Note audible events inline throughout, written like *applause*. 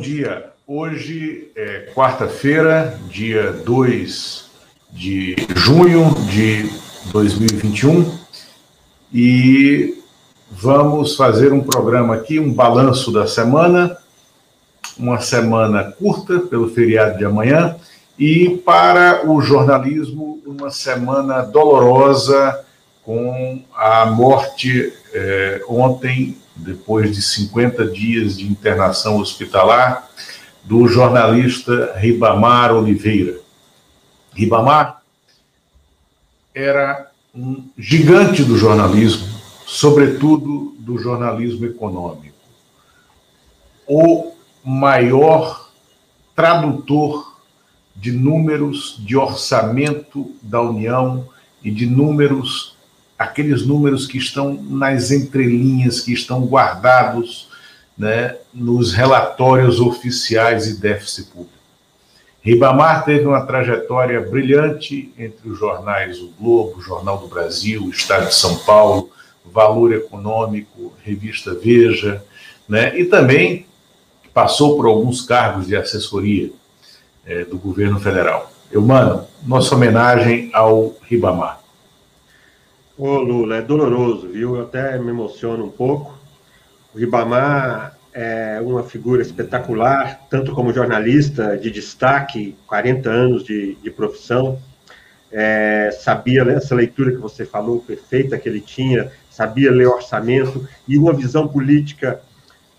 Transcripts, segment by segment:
dia. Hoje é quarta-feira, dia 2 de junho de 2021, e vamos fazer um programa aqui, um balanço da semana, uma semana curta pelo feriado de amanhã, e para o jornalismo, uma semana dolorosa com a morte é, ontem, depois de 50 dias de internação hospitalar, do jornalista Ribamar Oliveira. Ribamar era um gigante do jornalismo, sobretudo do jornalismo econômico. O maior tradutor de números de orçamento da União e de números, aqueles números que estão nas entrelinhas, que estão guardados né, nos relatórios oficiais e déficit público. Ribamar teve uma trajetória brilhante entre os jornais O Globo, Jornal do Brasil, Estado de São Paulo, Valor Econômico, Revista Veja, né, e também passou por alguns cargos de assessoria é, do governo federal. Eu, mano, nossa homenagem ao Ribamar. Ô, Lula, é doloroso, viu? Eu até me emociono um pouco o Ribamar é uma figura espetacular, tanto como jornalista de destaque, 40 anos de, de profissão. É, sabia essa leitura que você falou, perfeita que ele tinha, sabia ler orçamento e uma visão política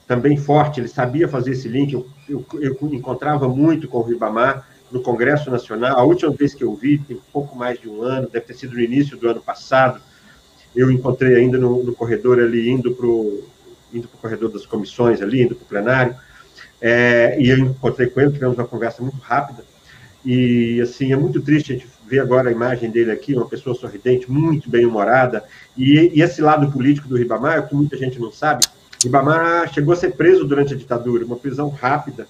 também forte. Ele sabia fazer esse link. Eu, eu, eu encontrava muito com o Ribamar no Congresso Nacional. A última vez que eu vi, tem pouco mais de um ano, deve ter sido no início do ano passado. Eu encontrei ainda no, no corredor ali, indo para o indo para o corredor das comissões ali, indo para o plenário, é, e eu encontrei com ele, tivemos uma conversa muito rápida, e assim, é muito triste a gente ver agora a imagem dele aqui, uma pessoa sorridente, muito bem-humorada, e, e, esse lado político do Ribamar, que muita gente não sabe, Ribamar chegou a ser preso durante a ditadura, uma prisão rápida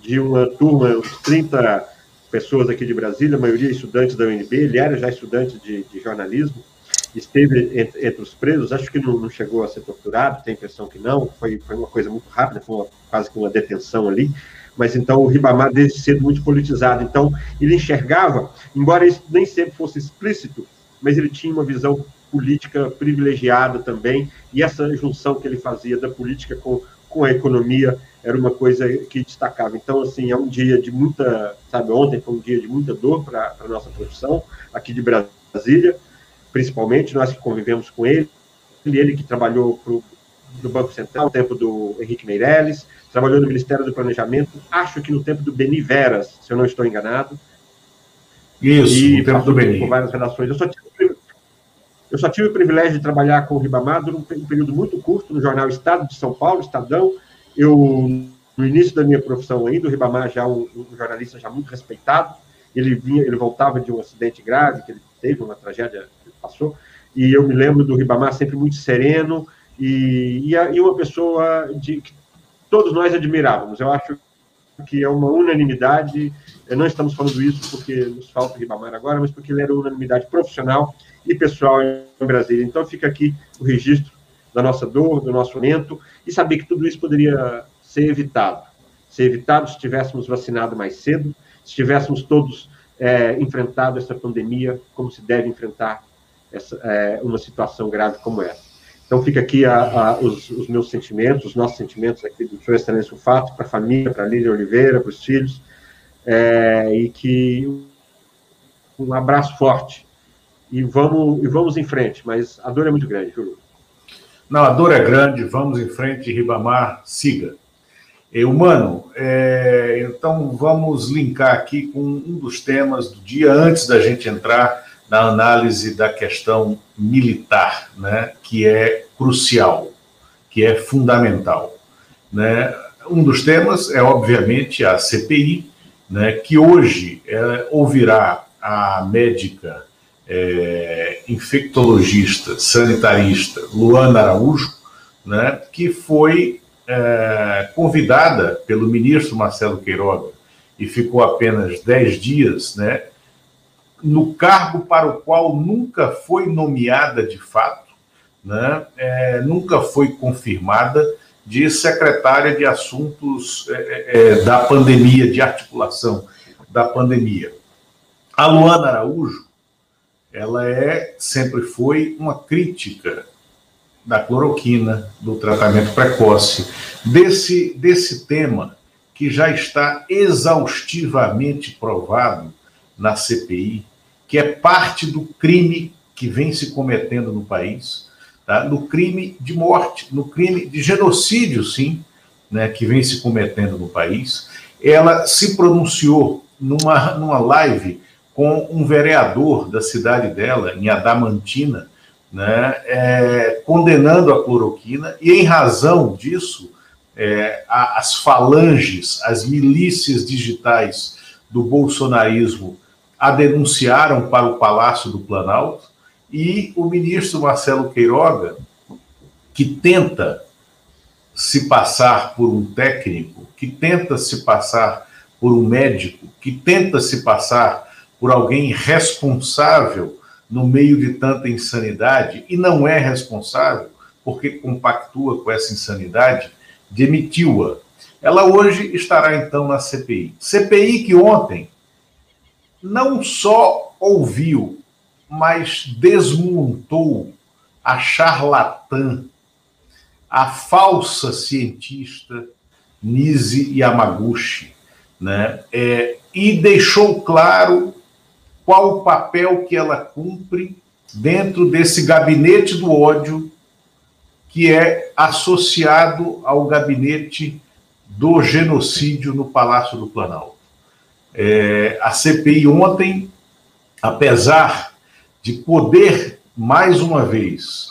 de uma turma, uns 30 pessoas aqui de Brasília, a maioria estudantes da UNB, ele era já estudante de, de jornalismo, esteve entre, entre, os presos, acho que não, não, chegou a ser torturado, tem a impressão que não, foi, foi uma coisa muito rápida, foi uma, quase que uma detenção ali, mas então o Ribamar desde cedo muito politizado, então ele enxergava, embora isso nem sempre fosse explícito, mas ele tinha uma visão política privilegiada também, e essa junção que ele fazia da política com, com a economia era uma coisa que destacava. Então, assim, é um dia de muita, sabe, ontem foi um dia de muita dor para a nossa profissão, aqui de Brasília, principalmente, nós que convivemos com ele, ele que trabalhou pro, no Banco Central, no tempo do Henrique Meirelles, trabalhou no Ministério do Planejamento, acho que no tempo do Beni Veras, se eu não estou enganado. Isso, e no tempo do Beni. Com várias redações. Eu só, tive, eu só tive o privilégio de trabalhar com o Ribamar durante um período muito curto no jornal Estado de São Paulo, Estadão. Eu, no início da minha profissão ainda, o Ribamar já um, um jornalista já muito respeitado, ele vinha, ele voltava de um acidente grave que ele teve, uma tragédia passou. E eu me lembro do Ribamar sempre muito sereno e, e, e uma pessoa de que todos nós admirávamos. Eu acho que é uma unanimidade. Não estamos falando isso porque nos falta o Ribamar agora, mas porque ele era unanimidade profissional e pessoal em Brasília. Então fica aqui o registro da nossa dor, do nosso momento e saber que tudo isso poderia ser evitado. Ser evitado se tivéssemos vacinado mais cedo, se tivéssemos todos é, enfrentado essa pandemia como se deve enfrentar essa, é, uma situação grave como essa. Então, fica aqui a, a, os, os, meus sentimentos, os nossos sentimentos aqui do Sr. Excelência Fato, para a família, para a Lídia Oliveira, para os filhos, é, e que um abraço forte. E vamos, e vamos em frente, mas a dor é muito grande, Júlio. Não, a dor é grande, vamos em frente, Ribamar, siga. E, humano, é, então vamos linkar aqui com um dos temas do dia, antes da gente entrar na análise da questão militar, né, que é crucial, que é fundamental. Né? Um dos temas é, obviamente, a CPI, né, que hoje é, ouvirá a médica é, infectologista, sanitarista Luana Araújo, né, que foi é, convidada pelo ministro Marcelo Queiroga e ficou apenas 10 dias, né, no cargo para o qual nunca foi nomeada de fato, né? É, nunca foi confirmada, de secretária de assuntos é, é, da pandemia, de articulação da pandemia. A Luana Araújo, ela é, sempre foi uma crítica da cloroquina, do tratamento precoce, desse, desse tema que já está exaustivamente provado na CPI, que é parte do crime que vem se cometendo no país, tá? no crime de morte, no crime de genocídio, sim, né, que vem se cometendo no país. Ela se pronunciou numa, numa live com um vereador da cidade dela, em Adamantina, né, é, condenando a cloroquina, e em razão disso, é, as falanges, as milícias digitais do bolsonarismo a denunciaram para o Palácio do Planalto, e o ministro Marcelo Queiroga, que tenta se passar por um técnico, que tenta se passar por um médico, que tenta se passar por alguém responsável no meio de tanta insanidade, e não é responsável, porque compactua com essa insanidade, demitiu-a. Ela hoje estará então na CPI. CPI que ontem não só ouviu, mas desmontou a charlatã, a falsa cientista Nise Yamaguchi, né? É, e deixou claro qual o papel que ela cumpre dentro desse gabinete do ódio que é associado ao gabinete do genocídio no Palácio do Planalto. É, a CPI ontem, apesar de poder, mais uma vez,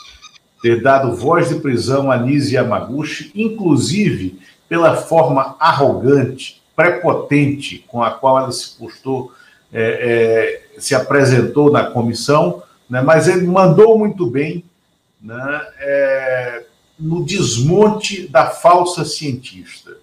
ter dado voz de prisão a Nise Yamaguchi, inclusive pela forma arrogante, prepotente com a qual ela se postou, é, é, se apresentou na comissão, né, mas ele mandou muito bem né, é, no desmonte da falsa cientista.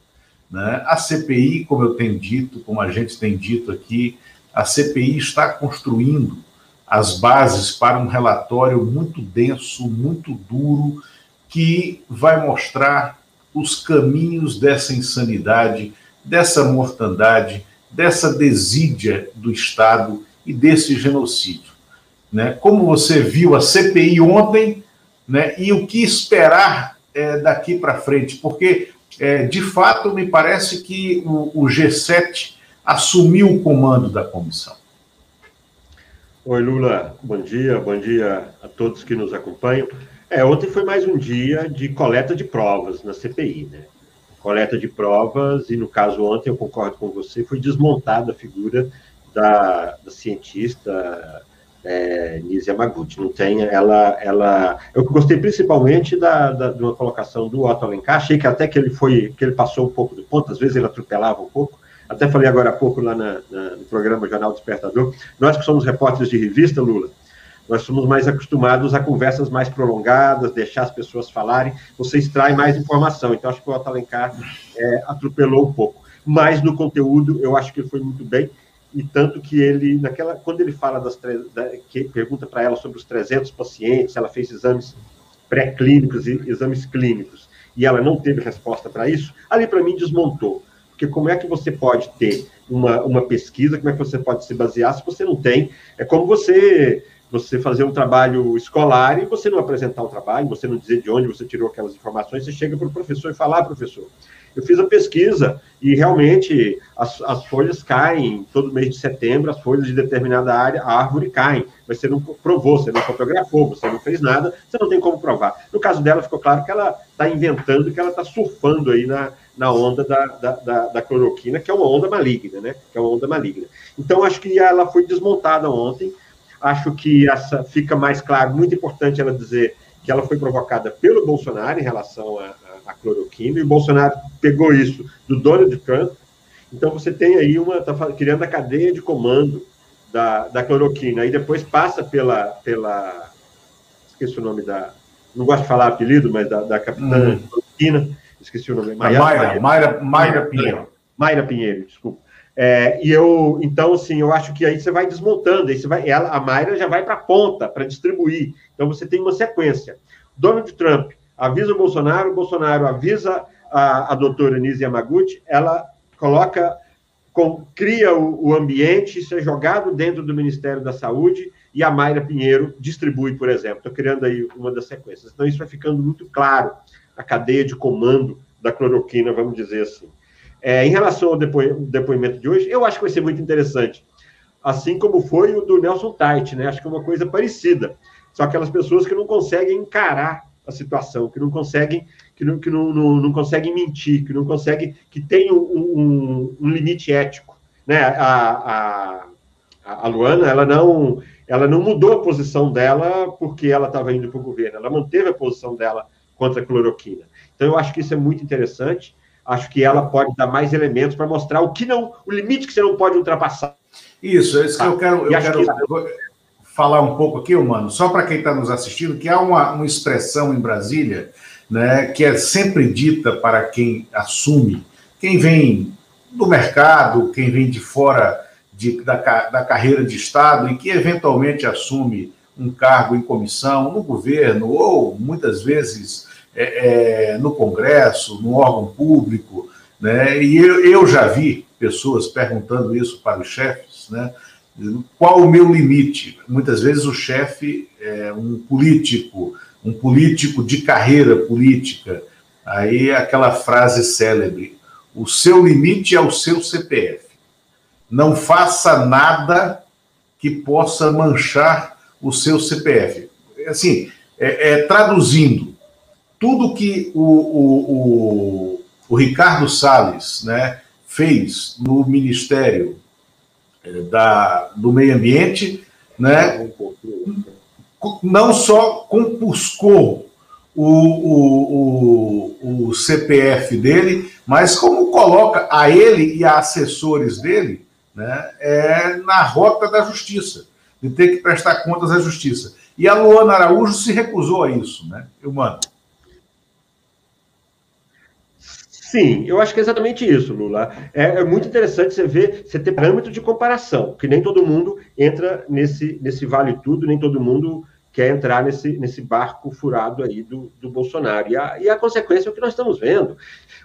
Né? A CPI, como eu tenho dito, como a gente tem dito aqui, a CPI está construindo as bases para um relatório muito denso, muito duro, que vai mostrar os caminhos dessa insanidade, dessa mortandade, dessa desídia do Estado e desse genocídio. Né? Como você viu a CPI ontem, né? E o que esperar é, daqui para frente? Porque, é, de fato, me parece que o, o G7 assumiu o comando da comissão. Oi, Lula, bom dia, bom dia a todos que nos acompanham. É, ontem foi mais um dia de coleta de provas na CPI, né? Coleta de provas, e no caso ontem, eu concordo com você, foi desmontada a figura da, da cientista é, Nise Yamaguchi. Não tem, ela, ela. Eu gostei principalmente da, da, de uma colocação do Otto Alencar. Achei que até que ele foi, que ele passou um pouco do ponto. Às vezes ele atropelava um pouco. Até falei agora há pouco lá na, na, no programa Jornal Despertador. Nós que somos repórteres de revista, Lula, nós somos mais acostumados a conversas mais prolongadas, deixar as pessoas falarem. Você extrai mais informação. Então acho que o Otto Alencar é, atropelou um pouco. Mas no conteúdo eu acho que ele foi muito bem e tanto que ele, naquela, quando ele fala das, da, que pergunta para ela sobre os 300 pacientes, ela fez exames pré-clínicos e exames clínicos, e ela não teve resposta para isso, ali para mim desmontou. Porque como é que você pode ter uma, uma pesquisa, como é que você pode se basear se você não tem? É como você você fazer um trabalho escolar e você não apresentar o trabalho, você não dizer de onde você tirou aquelas informações, você chega para o professor e fala, ah, professor, eu fiz a pesquisa e realmente as, as folhas caem todo mês de setembro, as folhas de determinada área, a árvore caem, mas você não provou, você não fotografou, você não fez nada, você não tem como provar. No caso dela, ficou claro que ela está inventando, que ela está surfando aí na, na onda da, da, da, da, cloroquina, que é uma onda maligna, né? Que é uma onda maligna. Então, acho que ela foi desmontada ontem. Acho que essa fica mais claro, muito importante ela dizer que ela foi provocada pelo Bolsonaro em relação a, a cloroquina, e o Bolsonaro pegou isso do Donald Trump. Então você tem aí uma, está criando a cadeia de comando da, da cloroquina, aí depois passa pela, pela, esqueci o nome da, não gosto de falar apelido, mas da, da capitã hum. cloroquina, esqueci o nome. Mayra, Mayra, Mayra, Mayra Pinheiro. Mayra Pinheiro, desculpa. É, e eu, então, assim, eu acho que aí você vai desmontando, aí você vai, ela, a Mayra já vai para a ponta para distribuir. Então você tem uma sequência. Donald Trump avisa o Bolsonaro, o Bolsonaro avisa a, a doutora Nise Yamaguchi, ela coloca, com, cria o, o ambiente, isso é jogado dentro do Ministério da Saúde, e a Mayra Pinheiro distribui, por exemplo. Estou criando aí uma das sequências. Então, isso vai ficando muito claro, a cadeia de comando da cloroquina, vamos dizer assim. É, em relação ao depo depoimento de hoje, eu acho que vai ser muito interessante. Assim como foi o do Nelson Tait, né? Acho que é uma coisa parecida. São aquelas pessoas que não conseguem encarar a situação, que não conseguem, que não, que não, não, não conseguem mentir, que não conseguem, que tem um, um, um limite ético. Né? A, a, a Luana, ela não, ela não mudou a posição dela porque ela estava indo para o governo, ela manteve a posição dela contra a cloroquina. Então, eu acho que isso é muito interessante. Acho que ela pode dar mais elementos para mostrar o que não, o limite que você não pode ultrapassar. Isso, é isso que eu quero, eu quero que... falar um pouco aqui, mano, só para quem está nos assistindo, que há uma, uma expressão em Brasília, né, que é sempre dita para quem assume, quem vem do mercado, quem vem de fora de, da, da carreira de Estado e que eventualmente assume um cargo em comissão no governo ou muitas vezes é, é, no Congresso, no órgão público, né? E eu, eu já vi pessoas perguntando isso para os chefes, né? Qual o meu limite? Muitas vezes o chefe é um político, um político de carreira política. Aí aquela frase célebre: o seu limite é o seu CPF não faça nada que possa manchar o seu CPF. Assim, é, é, traduzindo, tudo que o, o, o, o, Ricardo Salles né, fez no Ministério é, da, do Meio Ambiente, né, não só compuscou o, o, o, o CPF dele, mas como coloca a ele e a assessores dele né, é na rota da justiça, de ter que prestar contas à justiça. E a Luana Araújo se recusou a isso, né? Eu mando. Sim, eu acho que é exatamente isso, Lula. É, é, muito interessante você ver, você ter parâmetro de comparação, que nem todo mundo entra nesse, nesse vale tudo, nem todo mundo quer entrar nesse, nesse barco furado aí do, do Bolsonaro. E a, e a consequência é o que nós estamos vendo.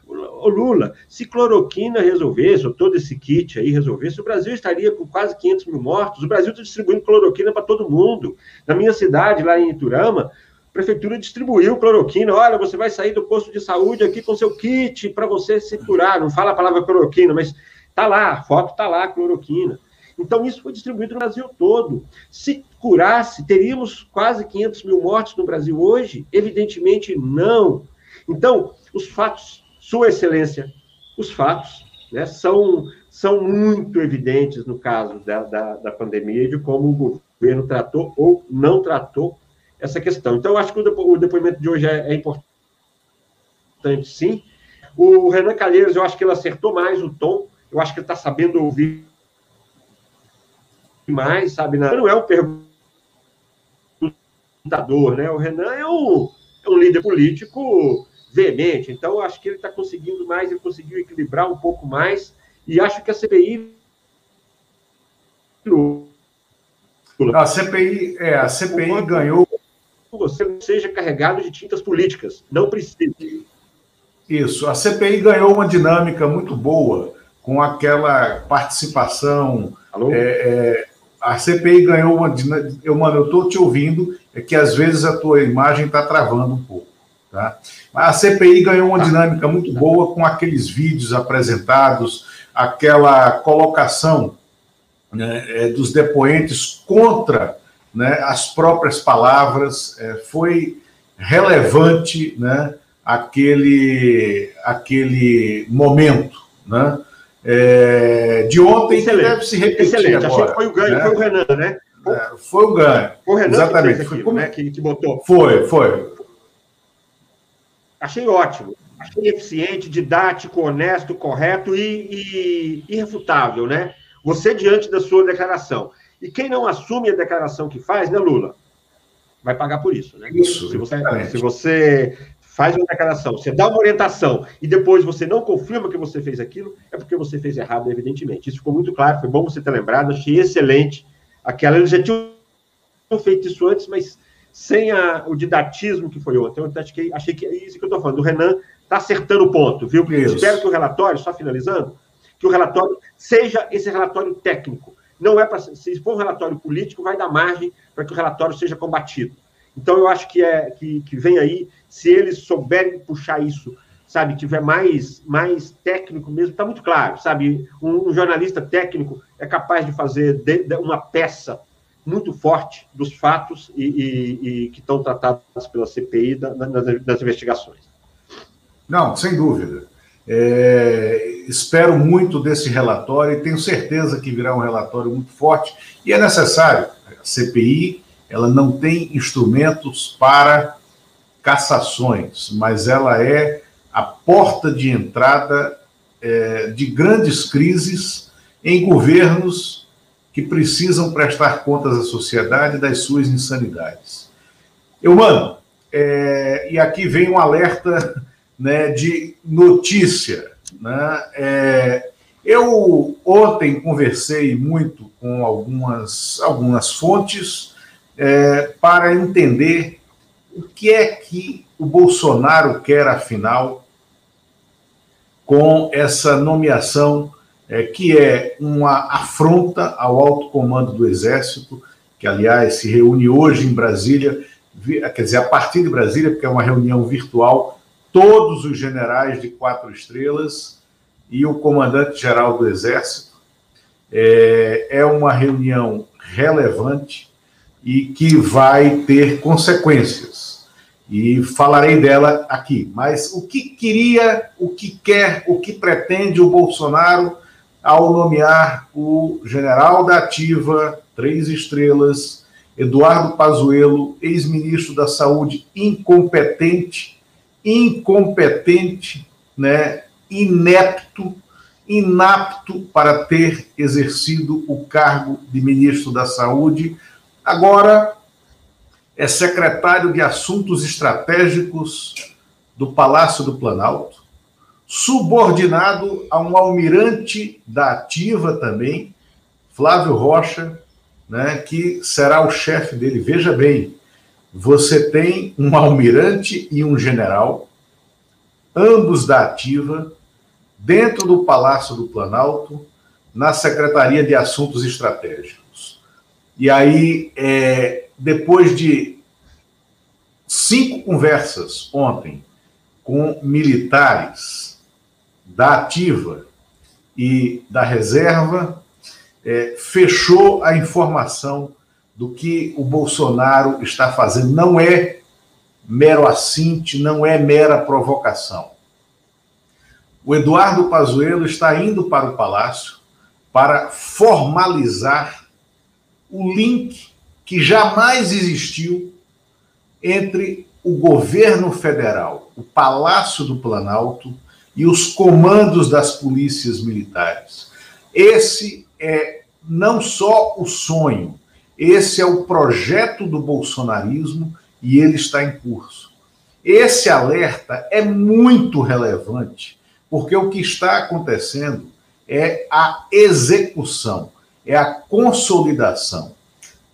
O Lula, se cloroquina resolvesse, ou todo esse kit aí resolvesse, o Brasil estaria com quase 500 mil mortos. O Brasil está distribuindo cloroquina para todo mundo. Na minha cidade, lá em Iturama, prefeitura distribuiu cloroquina. Olha, você vai sair do posto de saúde aqui com seu kit para você se curar. Não fala a palavra cloroquina, mas tá lá, a foto tá lá, cloroquina. Então, isso foi distribuído no Brasil todo. Se curasse, teríamos quase 500 mil mortos no Brasil hoje? Evidentemente, não. Então, os fatos sua Excelência, os fatos né, são, são muito evidentes no caso da, da, da pandemia de como o governo tratou ou não tratou essa questão. Então, acho que o, depo o depoimento de hoje é, é, importante, sim. O Renan Calheiros, eu acho que ele acertou mais o tom, eu acho que ele está sabendo ouvir mais, sabe? Não é um perguntador, né? O Renan é um, é um líder político veemente. Então, acho que ele está conseguindo mais, ele conseguiu equilibrar um pouco mais, e acho que a CPI. A CPI, é, a CPI ganhou. Você não seja carregado de tintas políticas, não precisa. Isso, a CPI ganhou uma dinâmica muito boa com aquela participação. Alô? É, é, a CPI ganhou uma dinâmica. Eu, mano, eu estou te ouvindo, é que às vezes a tua imagem está travando um pouco. Tá? A CPI ganhou uma dinâmica muito boa com aqueles vídeos apresentados, aquela colocação né, é, dos depoentes contra né, as próprias palavras, é, foi relevante né, aquele, aquele momento né, é, de ontem Excelente. que deve se repetir Excelente. agora. Achei que foi o ganho, né? foi o Renan, né? É, foi o ganho. Foi o Renan Exatamente. Que, aquilo, né? que, que botou. Foi, foi. Achei ótimo. Achei eficiente, didático, honesto, correto e, e irrefutável, né? Você diante da sua declaração. E quem não assume a declaração que faz, né, Lula? Vai pagar por isso, né? Isso. Se você, se você faz uma declaração, você dá uma orientação e depois você não confirma que você fez aquilo, é porque você fez errado, evidentemente. Isso ficou muito claro, foi bom você ter lembrado, achei excelente. Aquela, eles já tinham feito isso antes, mas sem a, o didatismo que foi ontem. Eu achei, achei que é isso que eu estou falando. O Renan está acertando o ponto, viu? Espero que o relatório, só finalizando, que o relatório seja esse relatório técnico. Não é para. Se for um relatório político, vai dar margem para que o relatório seja combatido. Então, eu acho que, é, que, que vem aí, se eles souberem puxar isso sabe, tiver mais, mais técnico mesmo, está muito claro, sabe? Um, um, jornalista técnico é capaz de fazer de, de uma peça muito forte dos fatos e, e, e que estão tratados pela CPI da, nas, investigações. Não, sem dúvida. É, espero muito desse relatório e tenho certeza que virá um relatório muito forte e é necessário. A CPI ela não tem instrumentos para cassações, mas ela é a porta de entrada é, de grandes crises em governos que precisam prestar contas à sociedade das suas insanidades. Eu, mano, é, e aqui vem um alerta né, de notícia. Né? É, eu ontem conversei muito com algumas, algumas fontes é, para entender o que é que o Bolsonaro quer, afinal, com essa nomeação é, que é uma afronta ao alto comando do Exército, que, aliás, se reúne hoje em Brasília, quer dizer, a partir de Brasília, porque é uma reunião virtual, todos os generais de quatro estrelas e o comandante-geral do Exército. É, é uma reunião relevante e que vai ter consequências e falarei dela aqui. Mas o que queria, o que quer, o que pretende o Bolsonaro ao nomear o general da Ativa, três estrelas, Eduardo Pazuello, ex-ministro da Saúde, incompetente, incompetente, né, inepto, inapto para ter exercido o cargo de ministro da Saúde. Agora é secretário de Assuntos Estratégicos do Palácio do Planalto, subordinado a um almirante da Ativa também, Flávio Rocha, né, que será o chefe dele. Veja bem, você tem um almirante e um general, ambos da Ativa, dentro do Palácio do Planalto, na Secretaria de Assuntos Estratégicos. E aí, é, depois de cinco conversas ontem com militares da ativa e da reserva, é, fechou a informação do que o Bolsonaro está fazendo. Não é mero assinte, não é mera provocação. O Eduardo Pazuello está indo para o palácio para formalizar o link que jamais existiu entre o governo federal, o Palácio do Planalto e os comandos das polícias militares. Esse é não só o sonho, esse é o projeto do bolsonarismo e ele está em curso. Esse alerta é muito relevante, porque o que está acontecendo é a execução, é a consolidação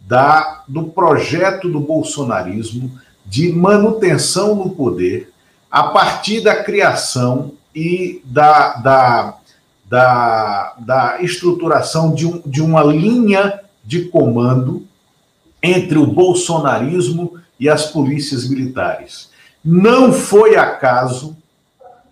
da, do projeto do bolsonarismo de manutenção no poder a partir da criação e da, da, da, da estruturação de, um, de uma linha de comando entre o bolsonarismo e as polícias militares. Não foi acaso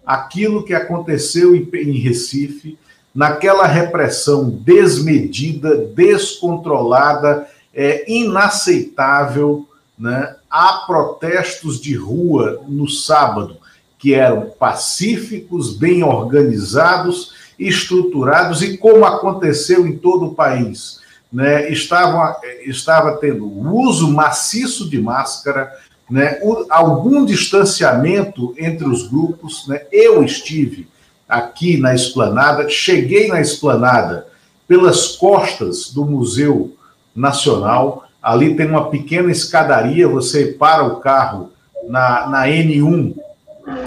aquilo que aconteceu em, Recife, naquela repressão desmedida, descontrolada é inaceitável. Né? Há protestos de rua no sábado que eram pacíficos, bem organizados, estruturados e como aconteceu em todo o país. Né, estava, estava tendo uso maciço de máscara, né, algum distanciamento entre os grupos. Né, eu estive aqui na esplanada, cheguei na esplanada pelas costas do Museu Nacional. Ali tem uma pequena escadaria, você para o carro na, na N1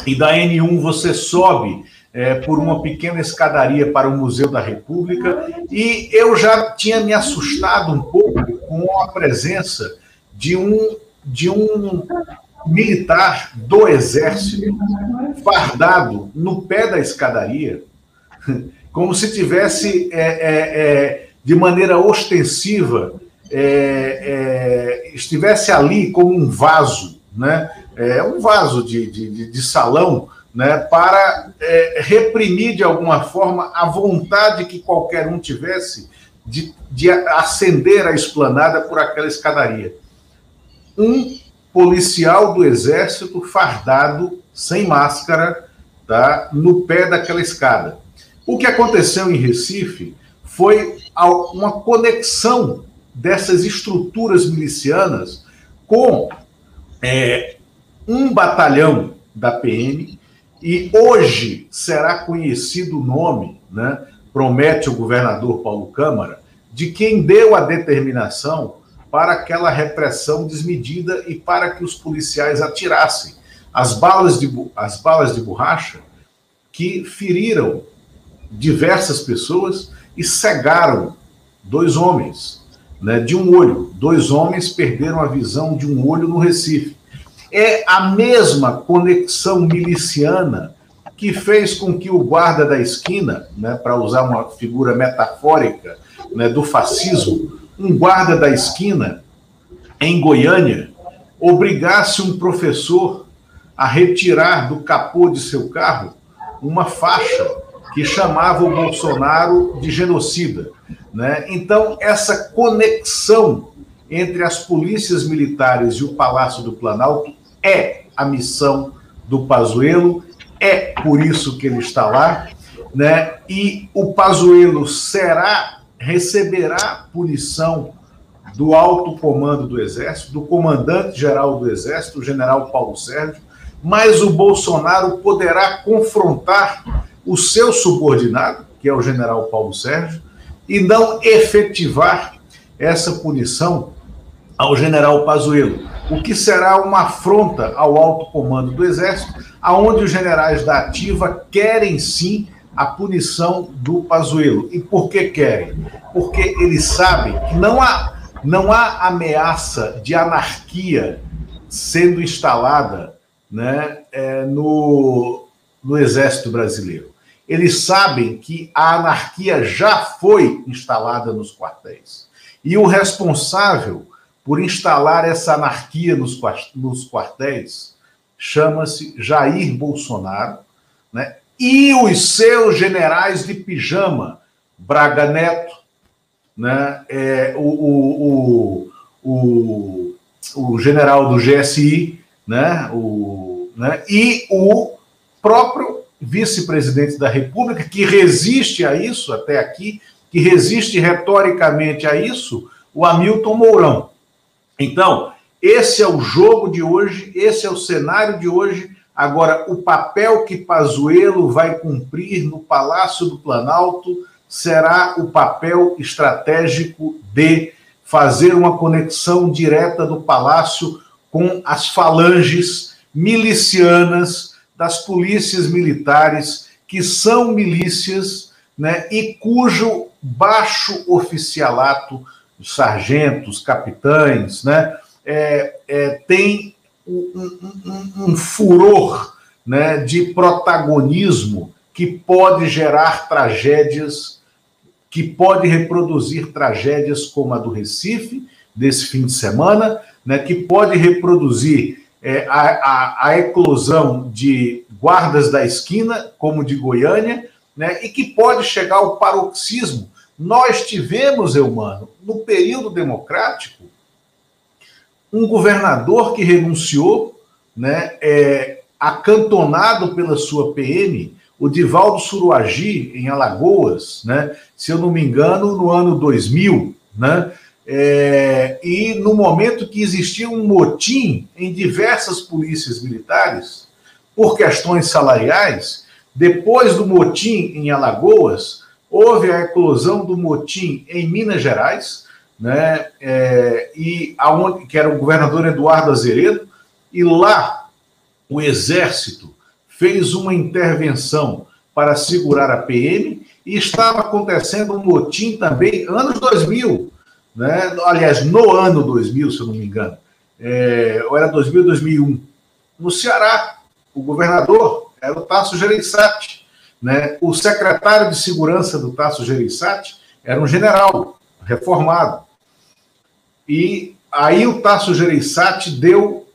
e da N1 você sobe é, por uma pequena escadaria para o Museu da República e eu já tinha me assustado um pouco com a presença de um de um militar do exército fardado no pé da escadaria, *laughs* como se tivesse é, é, é, de maneira ostensiva é, é, estivesse ali como um vaso, né? É um vaso de, de, de salão, né? Para é, reprimir de alguma forma a vontade que qualquer um tivesse de, de ascender a esplanada por aquela escadaria. Um policial do exército fardado, sem máscara, tá? No pé daquela escada. O que aconteceu em Recife foi uma conexão dessas estruturas milicianas com é, um batalhão da PM, e hoje será conhecido o nome, né, promete o governador Paulo Câmara, de quem deu a determinação para aquela repressão desmedida e para que os policiais atirassem as balas de, as balas de borracha que feriram diversas pessoas e cegaram dois homens né, de um olho. Dois homens perderam a visão de um olho no Recife. É a mesma conexão miliciana que fez com que o guarda da esquina, né, para usar uma figura metafórica né, do fascismo, um guarda da esquina em Goiânia obrigasse um professor a retirar do capô de seu carro uma faixa que chamava o Bolsonaro de genocida. Né? Então, essa conexão entre as polícias militares e o Palácio do Planalto é a missão do Pazuello, é por isso que ele está lá, né? E o Pazuello será receberá punição do alto comando do Exército, do comandante-geral do Exército, o general Paulo Sérgio, mas o Bolsonaro poderá confrontar o seu subordinado, que é o general Paulo Sérgio, e não efetivar essa punição ao general Pazuello, o que será uma afronta ao alto comando do Exército, aonde os generais da ativa querem sim a punição do Pazuello. E por que querem? Porque eles sabem que não há, não há ameaça de anarquia sendo instalada né, é, no, no Exército Brasileiro eles sabem que a anarquia já foi instalada nos quartéis. E o responsável por instalar essa anarquia nos, nos quartéis chama-se Jair Bolsonaro, né? e os seus generais de pijama, Braga Neto, né? É, o, o, o, o, general do GSI, né? O, né? e o próprio vice-presidente da República, que resiste a isso até aqui, que resiste retoricamente a isso, o Hamilton Mourão. Então, esse é o jogo de hoje, esse é o cenário de hoje. Agora, o papel que Pazuello vai cumprir no Palácio do Planalto será o papel estratégico de fazer uma conexão direta do palácio com as falanges milicianas das polícias militares, que são milícias, né, e cujo baixo oficialato, sargentos, capitães, né, é, é, tem um, um, um furor né, de protagonismo que pode gerar tragédias, que pode reproduzir tragédias como a do Recife, desse fim de semana, né, que pode reproduzir é, a, a, a, eclosão de guardas da esquina, como de Goiânia, né, e que pode chegar ao paroxismo. Nós tivemos, Eumano, no período democrático, um governador que renunciou, né, é, acantonado pela sua PM, o Divaldo Suruagi, em Alagoas, né, se eu não me engano, no ano 2000, né, é, e no momento que existia um motim em diversas polícias militares por questões salariais, depois do motim em Alagoas, houve a eclosão do motim em Minas Gerais, né, é, e aonde, que era o governador Eduardo Azeredo, e lá o Exército fez uma intervenção para segurar a PM, e estava acontecendo um motim também, anos 2000, né? aliás, no ano 2000, se eu não me engano, é, ou era 2000, 2001, no Ceará. O governador era o Tasso Gereissati. Né? O secretário de segurança do Tasso Gereissati era um general reformado. E aí o Tasso Gereissati deu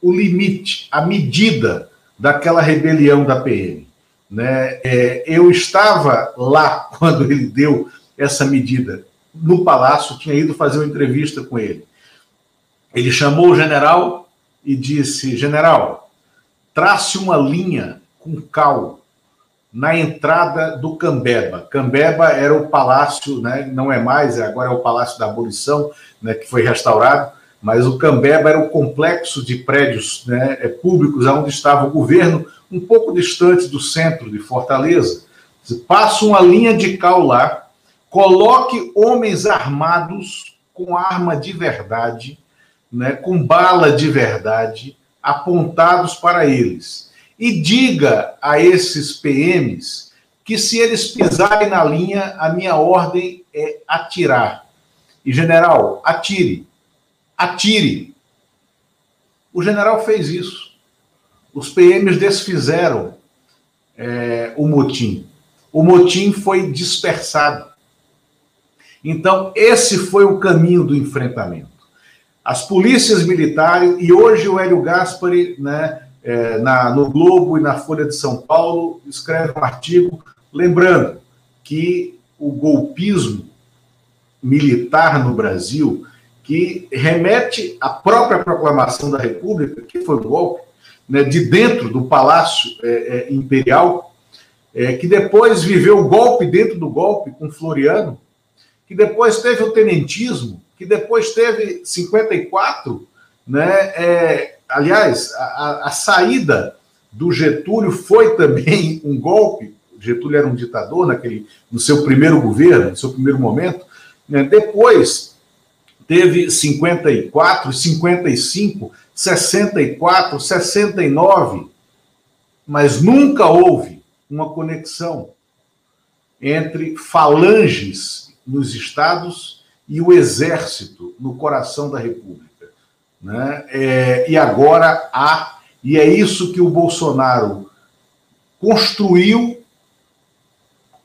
o limite, a medida daquela rebelião da PM. Né? É, eu estava lá *laughs* quando ele deu essa medida no palácio, tinha ido fazer uma entrevista com ele. Ele chamou o general e disse: General, trace uma linha com cal na entrada do Cambeba. Cambeba era o palácio, né, não é mais, agora é o Palácio da Abolição, né, que foi restaurado, mas o Cambeba era o complexo de prédios né, é, públicos onde estava o governo, um pouco distante do centro de Fortaleza. Passa uma linha de cal lá, coloque homens armados com arma de verdade, né, com bala de verdade, apontados para eles. E diga a esses PMs que se eles pisarem na linha, a minha ordem é atirar. E general, atire. Atire. O general fez isso. Os PMs desfizeram é, o motim. O motim foi dispersado. Então, esse foi o caminho do enfrentamento. As polícias militares, e hoje o Hélio Gaspari, né, é, na, no Globo e na Folha de São Paulo, escreve um artigo lembrando que o golpismo militar no Brasil, que remete à própria proclamação da República, que foi um golpe, né, de dentro do Palácio é, é, Imperial, é, que depois viveu o golpe dentro do golpe com Floriano, que depois teve o tenentismo, que depois teve 54, né? Aliás, a, a, saída do Getúlio foi *laughs* também um golpe. Getúlio era um ditador naquele, no seu primeiro governo, no seu primeiro momento. Né? Depois teve 54, 55, 64, 69, mas nunca houve uma conexão entre falanges nos estados e o exército no coração da República. Né? É, e agora há, e é isso que o Bolsonaro construiu,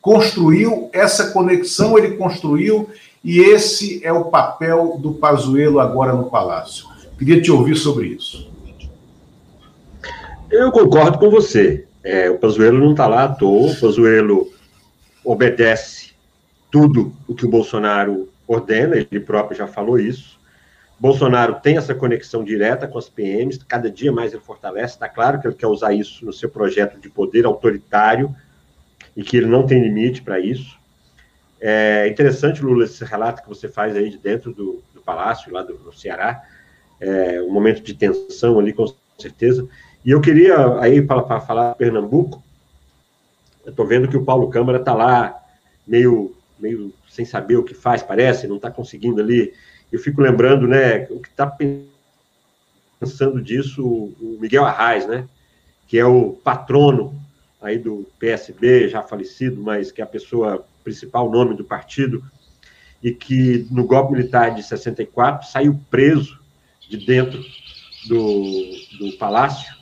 construiu essa conexão, ele construiu, e esse é o papel do Pazuello agora no Palácio. Queria te ouvir sobre isso. Eu concordo com você. É, o Pazuello não está lá à toa, o Pazuello obedece tudo o que o Bolsonaro ordena, ele próprio já falou isso. Bolsonaro tem essa conexão direta com as PMs, cada dia mais ele fortalece. Está claro que ele quer usar isso no seu projeto de poder autoritário e que ele não tem limite para isso. É interessante, Lula, esse relato que você faz aí de dentro do, do palácio, lá do, no Ceará. É um momento de tensão ali, com certeza. E eu queria, aí, para falar Pernambuco, eu estou vendo que o Paulo Câmara está lá meio meio sem saber o que faz, parece, não está conseguindo ali. Eu fico lembrando, né, o que está pensando disso o Miguel Arraes, né, que é o patrono aí do PSB, já falecido, mas que é a pessoa principal nome do partido, e que no golpe militar de 64 saiu preso de dentro do, do palácio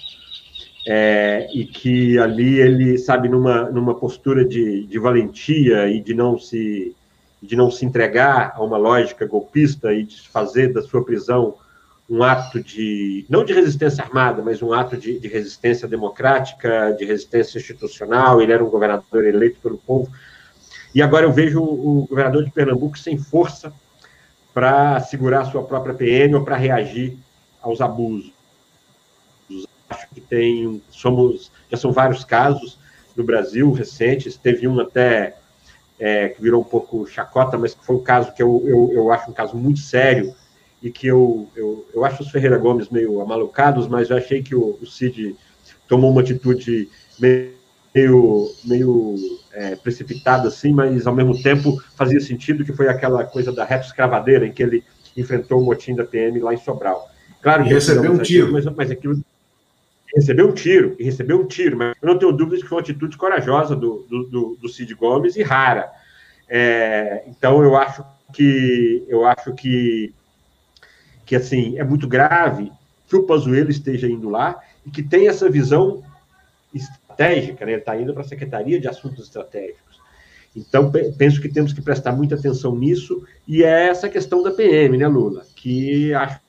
é, e que ali ele, sabe, numa, numa postura de, de valentia e de não se de não se entregar a uma lógica golpista e de fazer da sua prisão um ato de, não de resistência armada, mas um ato de, de, resistência democrática, de resistência institucional. Ele era um governador eleito pelo povo. E agora eu vejo o, governador de Pernambuco sem força para segurar sua própria PM ou para reagir aos abusos acho que tem, somos, já são vários casos no Brasil recentes, teve um até é, que virou um pouco chacota, mas que foi um caso que eu, eu, eu acho um caso muito sério e que eu, eu, eu acho os Ferreira Gomes meio amalucados, mas eu achei que o, o Cid tomou uma atitude meio, meio é, precipitada assim, mas ao mesmo tempo fazia sentido que foi aquela coisa da reta escravadeira em que ele enfrentou o motim da PM lá em Sobral. Claro que recebeu um tiro, mas, mas aquilo recebeu um tiro, e recebeu um tiro, mas eu não tenho dúvidas que foi uma atitude corajosa do, do, do, do Cid Gomes e rara. É, então eu acho que eu acho que que assim é muito grave que o Pazuello esteja indo lá e que tem essa visão estratégica, né? Ele está indo para a Secretaria de Assuntos Estratégicos. Então, penso que temos que prestar muita atenção nisso, e é essa questão da PM, né, Lula? Que acho.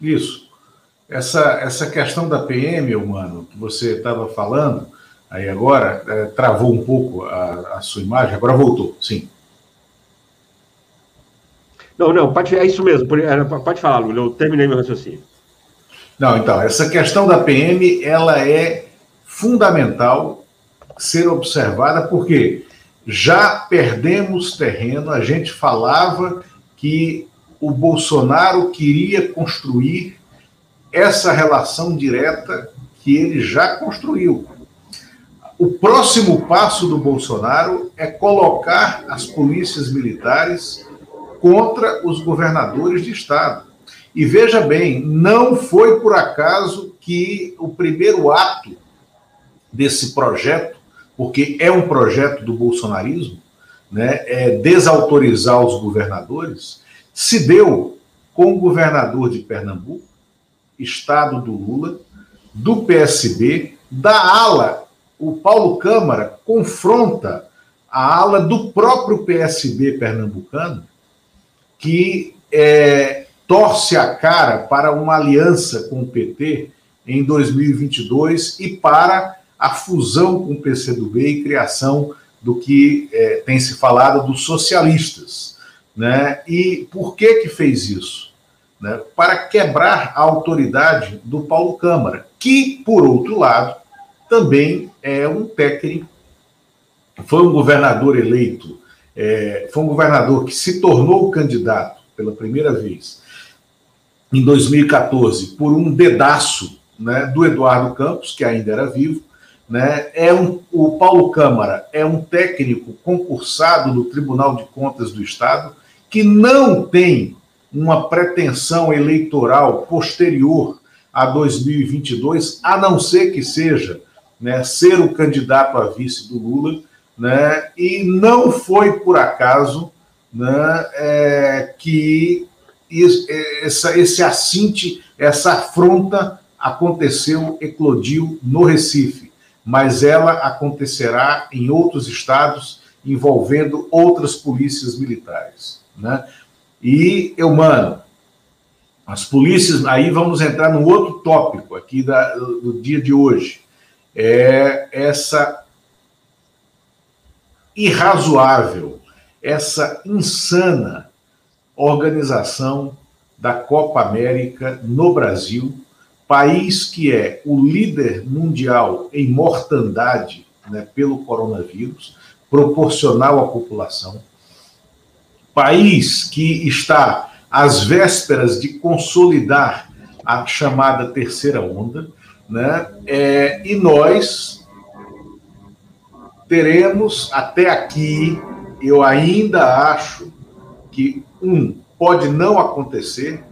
Isso. Essa, essa questão da PM, humano, que você estava falando, aí agora, é, travou um pouco a, a sua imagem, agora voltou, sim. Não, não, pode, é isso mesmo. Pode falar, Lula, eu terminei meu raciocínio. Não, então, essa questão da PM, ela é fundamental ser observada, porque já perdemos terreno, a gente falava que o Bolsonaro queria construir essa relação direta que ele já construiu. O próximo passo do Bolsonaro é colocar as polícias militares contra os governadores de estado. E veja bem, não foi por acaso que o primeiro ato desse projeto, porque é um projeto do bolsonarismo, né, é desautorizar os governadores, se deu com o governador de Pernambuco, estado do Lula, do PSB, da ala, o Paulo Câmara confronta a ala do próprio PSB pernambucano, que é, torce a cara para uma aliança com o PT em 2022 e para a fusão com o PCdoB e criação do que é, tem se falado dos socialistas. Né? E por que, que fez isso? Né? Para quebrar a autoridade do Paulo Câmara, que, por outro lado, também é um técnico, foi um governador eleito é, foi um governador que se tornou candidato pela primeira vez em 2014 por um dedaço né, do Eduardo Campos, que ainda era vivo. Né, é um, o Paulo Câmara é um técnico concursado no Tribunal de Contas do Estado que não tem uma pretensão eleitoral posterior a 2022, a não ser que seja né, ser o candidato a vice do Lula né? E não foi por acaso né, é, que essa, esse assinte, essa afronta aconteceu, eclodiu no Recife, mas ela acontecerá em outros estados envolvendo outras polícias militares. Né? E, eu, mano, as polícias, aí vamos entrar num outro tópico aqui da, do dia de hoje, é essa irrazoável, essa insana organização da Copa América no Brasil, país que é o líder mundial em mortandade né, pelo coronavírus, proporcional à população, país que está às vésperas de consolidar a chamada terceira onda, né, é, e nós, teremos até aqui, eu ainda acho que, um, pode não acontecer,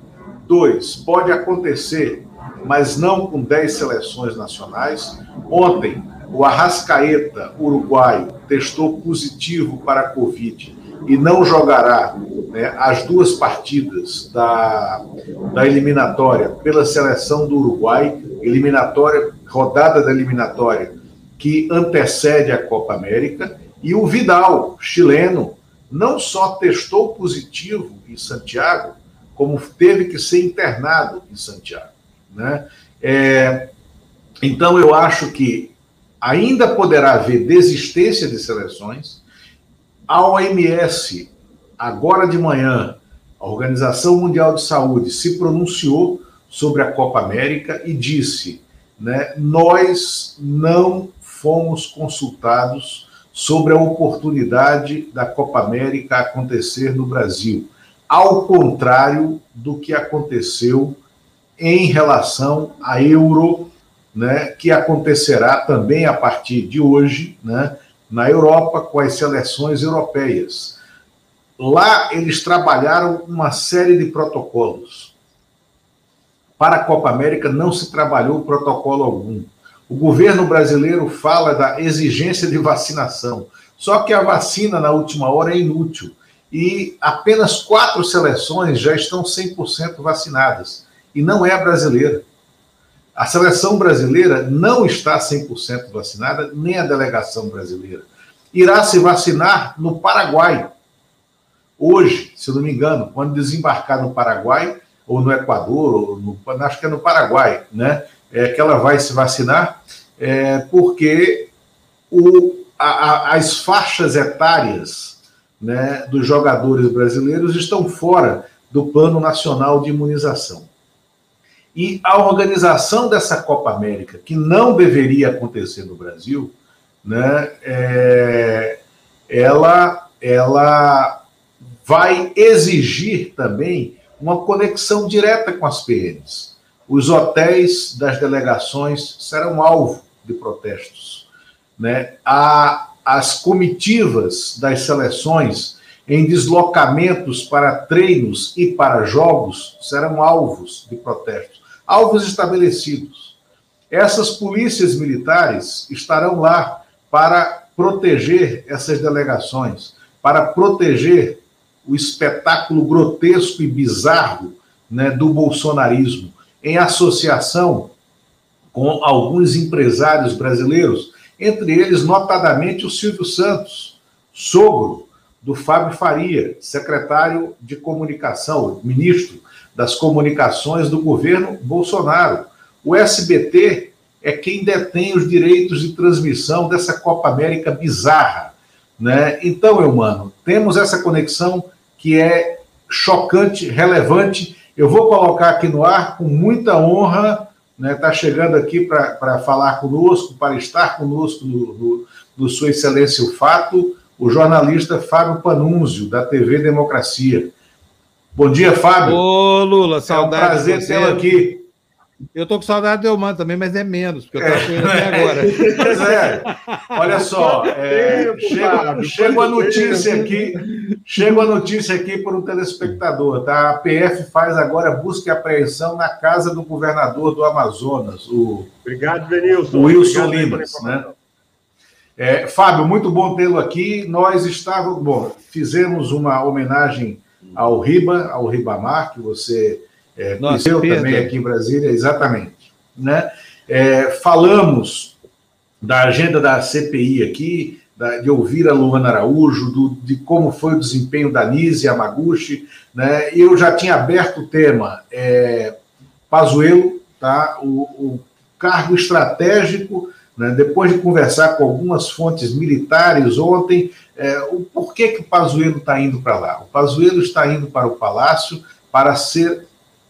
dois, pode acontecer, mas não com 10 seleções nacionais. Ontem, o Arrascaeta, uruguaio, testou positivo para a Covid e não jogará né, as duas partidas da, da eliminatória pela seleção do Uruguai, eliminatória, rodada da eliminatória que antecede a Copa América, e o Vidal, chileno, não só testou positivo em Santiago, como teve que ser internado em Santiago. Né? É, então, eu acho que ainda poderá haver desistência de seleções. A OMS, agora de manhã, a Organização Mundial de Saúde, se pronunciou sobre a Copa América e disse: né, nós não fomos consultados sobre a oportunidade da Copa América acontecer no Brasil, ao contrário do que aconteceu em relação à Euro, né, que acontecerá também a partir de hoje, né, na Europa com as seleções europeias. Lá eles trabalharam uma série de protocolos. Para a Copa América não se trabalhou protocolo algum. O governo brasileiro fala da exigência de vacinação, só que a vacina na última hora é inútil. e apenas quatro seleções já estão 100% vacinadas. E não é a brasileira. A seleção brasileira não está 100% vacinada, nem a delegação brasileira. Irá se vacinar no Paraguai. Hoje, se não me engano, quando desembarcar no Paraguai, ou no Equador, ou no, acho que é no Paraguai, né? É que ela vai se vacinar, é, porque o, a, a, as faixas etárias né, dos jogadores brasileiros estão fora do Plano Nacional de Imunização. E a organização dessa Copa América, que não deveria acontecer no Brasil, né, é, ela, ela vai exigir também uma conexão direta com as PMs. Os hotéis das delegações serão alvo de protestos. Né? A, as comitivas das seleções em deslocamentos para treinos e para jogos serão alvos de protestos, alvos estabelecidos. Essas polícias militares estarão lá para proteger essas delegações, para proteger o espetáculo grotesco e bizarro né, do bolsonarismo, em associação com alguns empresários brasileiros, entre eles, notadamente, o Silvio Santos, sogro do Fábio Faria, secretário de comunicação, ministro das comunicações do governo Bolsonaro. O SBT é quem detém os direitos de transmissão dessa Copa América bizarra. Né? Então, eu mano, temos essa conexão que é chocante, relevante. Eu vou colocar aqui no ar com muita honra, está né, tá chegando aqui para falar conosco, para estar conosco no, no, no Sua Excelência o Fato, o jornalista Fábio Panunzio, da TV Democracia. Bom dia, Fábio. Ô, Lula, saudade. É um prazer tê-lo aqui. Eu tô com saudade do Eumano também, mas é menos, porque eu estava com ele até agora. *laughs* Pois é. Olha só, é, chega, chega a notícia aqui, chega a notícia aqui por um telespectador, tá? A PF faz agora busca e apreensão na casa do governador do Amazonas, o Obrigado, Denilson. O Wilson Limas, né? É, Fábio, muito bom tê-lo aqui. Nós estávamos, bom, fizemos uma homenagem ao Riba, ao Ribamar, que você é, Nossa, também aqui em Brasília, exatamente. Né? É, falamos da agenda da CPI aqui, da, de ouvir a Luana Araújo, do, de como foi o desempenho da Nise Yamaguchi, né? eu já tinha aberto o tema é, Pazuello, tá? o, o cargo estratégico, né? depois de conversar com algumas fontes militares ontem, é, o porquê que o Pazuello está indo para lá? O Pazuello está indo para o Palácio para ser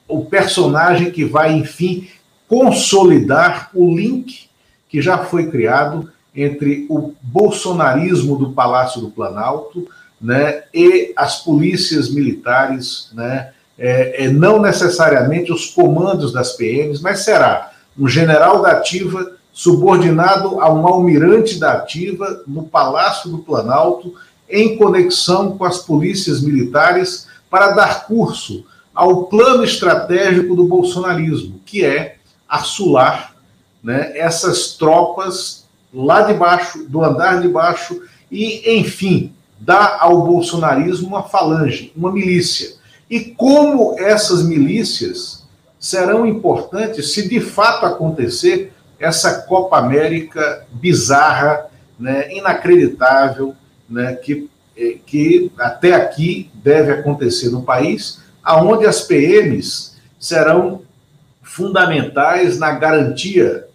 o personagem que vai, enfim, consolidar o link que já foi criado entre o bolsonarismo do Palácio do Planalto né, e as polícias militares, né, é, é, não necessariamente os comandos das PMs, mas será um general da ativa subordinado a um almirante da ativa no Palácio do Planalto, em conexão com as polícias militares, para dar curso ao plano estratégico do bolsonarismo, que é assular né, essas tropas lá de baixo, do andar de baixo, e, enfim, dar ao bolsonarismo uma falange, uma milícia. E como essas milícias serão importantes se de fato acontecer essa Copa América bizarra, né, inacreditável, né, que, eh, que até aqui deve acontecer no país, aonde as PMs serão fundamentais na garantia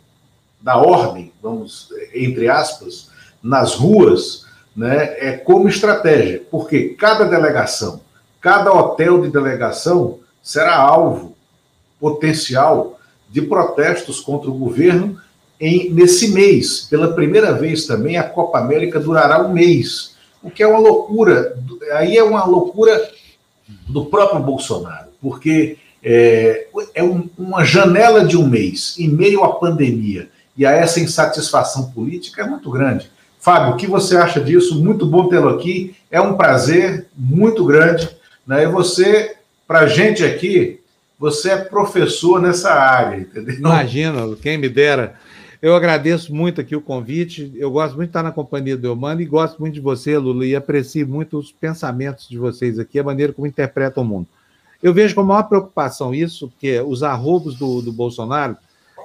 da ordem, vamos, entre aspas, nas ruas, né, é como estratégia, porque cada delegação, cada hotel de delegação será alvo potencial de protestos contra o governo em, nesse mês. Pela primeira vez também, a Copa América durará um mês, o que é uma loucura. Aí é uma loucura do próprio Bolsonaro, porque é, é um, uma janela de um mês em meio à pandemia e a essa insatisfação política é muito grande. Fábio, o que você acha disso? Muito bom tê-lo aqui. É um prazer muito grande. Né? E você, para a gente aqui, você é professor nessa área, entendeu? Imagina, quem me dera. Eu agradeço muito aqui o convite. Eu gosto muito de estar na companhia do Eumano e gosto muito de você, Lula, e aprecio muito os pensamentos de vocês aqui, a maneira como interpretam o mundo. Eu vejo com a maior preocupação isso, porque os arrobos do, do Bolsonaro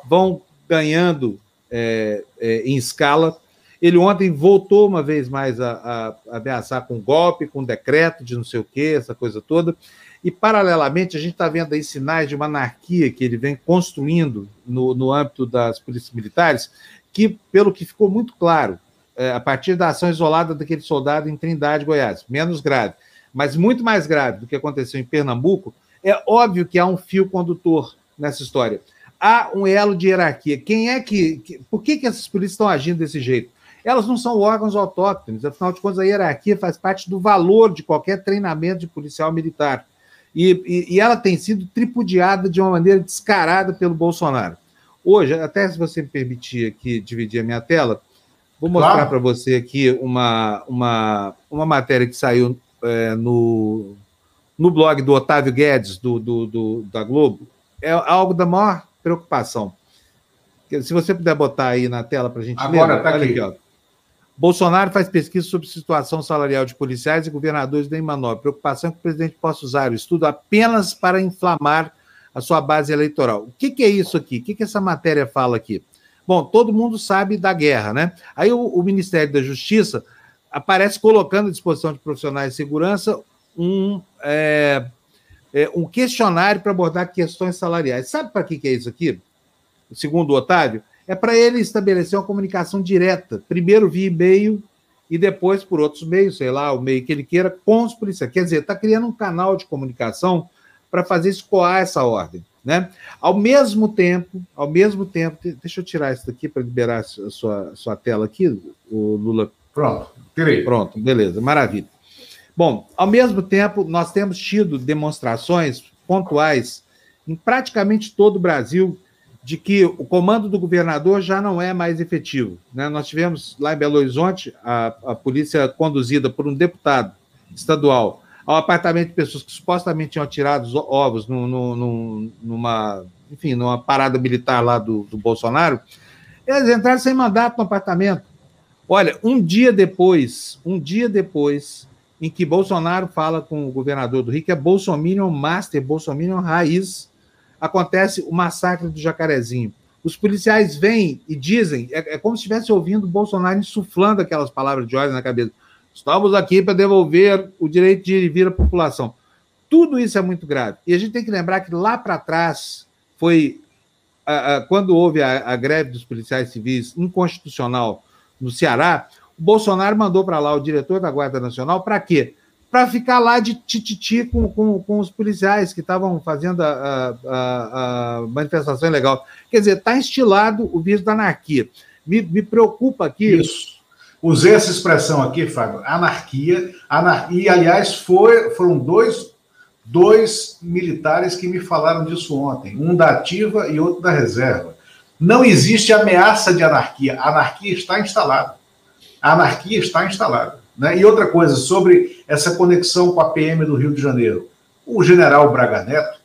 vão ganhando é, é, em escala. Ele ontem voltou uma vez mais a, a, ameaçar com golpe, com decreto de não sei o quê, essa coisa toda. E, paralelamente, a gente está vendo aí sinais de uma anarquia que ele vem construindo no, no âmbito das polícias militares, que, pelo que ficou muito claro, é, a partir da ação isolada daquele soldado em Trindade, Goiás, menos grave, mas muito mais grave do que aconteceu em Pernambuco, é óbvio que há um fio condutor nessa história. Há um elo de hierarquia. Quem é que. que por que, que essas polícias estão agindo desse jeito? Elas não são órgãos autóctones, afinal de contas, a hierarquia faz parte do valor de qualquer treinamento de policial militar. E, e, e, ela tem sido tripudiada de uma maneira descarada pelo Bolsonaro. Hoje, até se você me permitir aqui dividir a minha tela, vou mostrar claro. para você aqui uma, uma, uma matéria que saiu é, no, no blog do Otávio Guedes, do, do, do, da Globo. É algo da maior preocupação. Se você puder botar aí na tela para a gente Agora, ler. Tá olha aqui, aqui ó. Bolsonaro faz pesquisa sobre situação salarial de policiais e governadores da Imanov. Preocupação que o presidente possa usar o estudo apenas para inflamar a sua base eleitoral. O que, que é isso aqui? O que, que essa matéria fala aqui? Bom, todo mundo sabe da guerra, né? Aí o, o Ministério da Justiça aparece colocando à disposição de profissionais de segurança um, é, é, um questionário para abordar questões salariais. Sabe para que, que é isso aqui? Segundo o Otávio, é para ele estabelecer uma comunicação direta, primeiro via e-mail e depois por outros meios, sei lá, o meio que ele queira, com os policiais. Quer dizer, está criando um canal de comunicação para fazer escoar essa ordem. Né? Ao mesmo tempo, ao mesmo tempo, deixa eu tirar isso daqui para liberar a sua, sua tela aqui, o Lula. Pronto, tirei. Pronto, beleza, maravilha. Bom, ao mesmo tempo, nós temos tido demonstrações pontuais em praticamente todo o Brasil de que o comando do governador já não é mais efetivo. Né? Nós tivemos lá em Belo Horizonte a, a polícia conduzida por um deputado estadual ao apartamento de pessoas que supostamente tinham tirado ovos no, no, no, numa, enfim, numa parada militar lá do, do Bolsonaro, eles entraram sem mandato no apartamento. Olha, um dia depois, um dia depois, em que Bolsonaro fala com o governador do Rio, que é Bolsominion Master, Bolsominion Raiz, acontece o massacre do Jacarezinho. Os policiais vêm e dizem, é, é como se estivesse ouvindo o Bolsonaro insuflando aquelas palavras de ordem na cabeça. Estamos aqui para devolver o direito de ir vir à população. Tudo isso é muito grave. E a gente tem que lembrar que lá para trás foi a, a, quando houve a, a, greve dos policiais civis inconstitucional no Ceará, o Bolsonaro mandou para lá o diretor da Guarda Nacional para quê? Para ficar lá de tititi com, com, com os policiais que estavam fazendo a, a, a, manifestação ilegal. Quer dizer, está instilado o vírus da anarquia. Me, me preocupa aqui. Isso. Usei essa expressão aqui, Fábio, anarquia. anarquia e, aliás, foi, foram dois, dois militares que me falaram disso ontem, um da ativa e outro da reserva. Não existe ameaça de anarquia. A anarquia está instalada. A anarquia está instalada. Né? E outra coisa, sobre essa conexão com a PM do Rio de Janeiro. O general Braga Neto,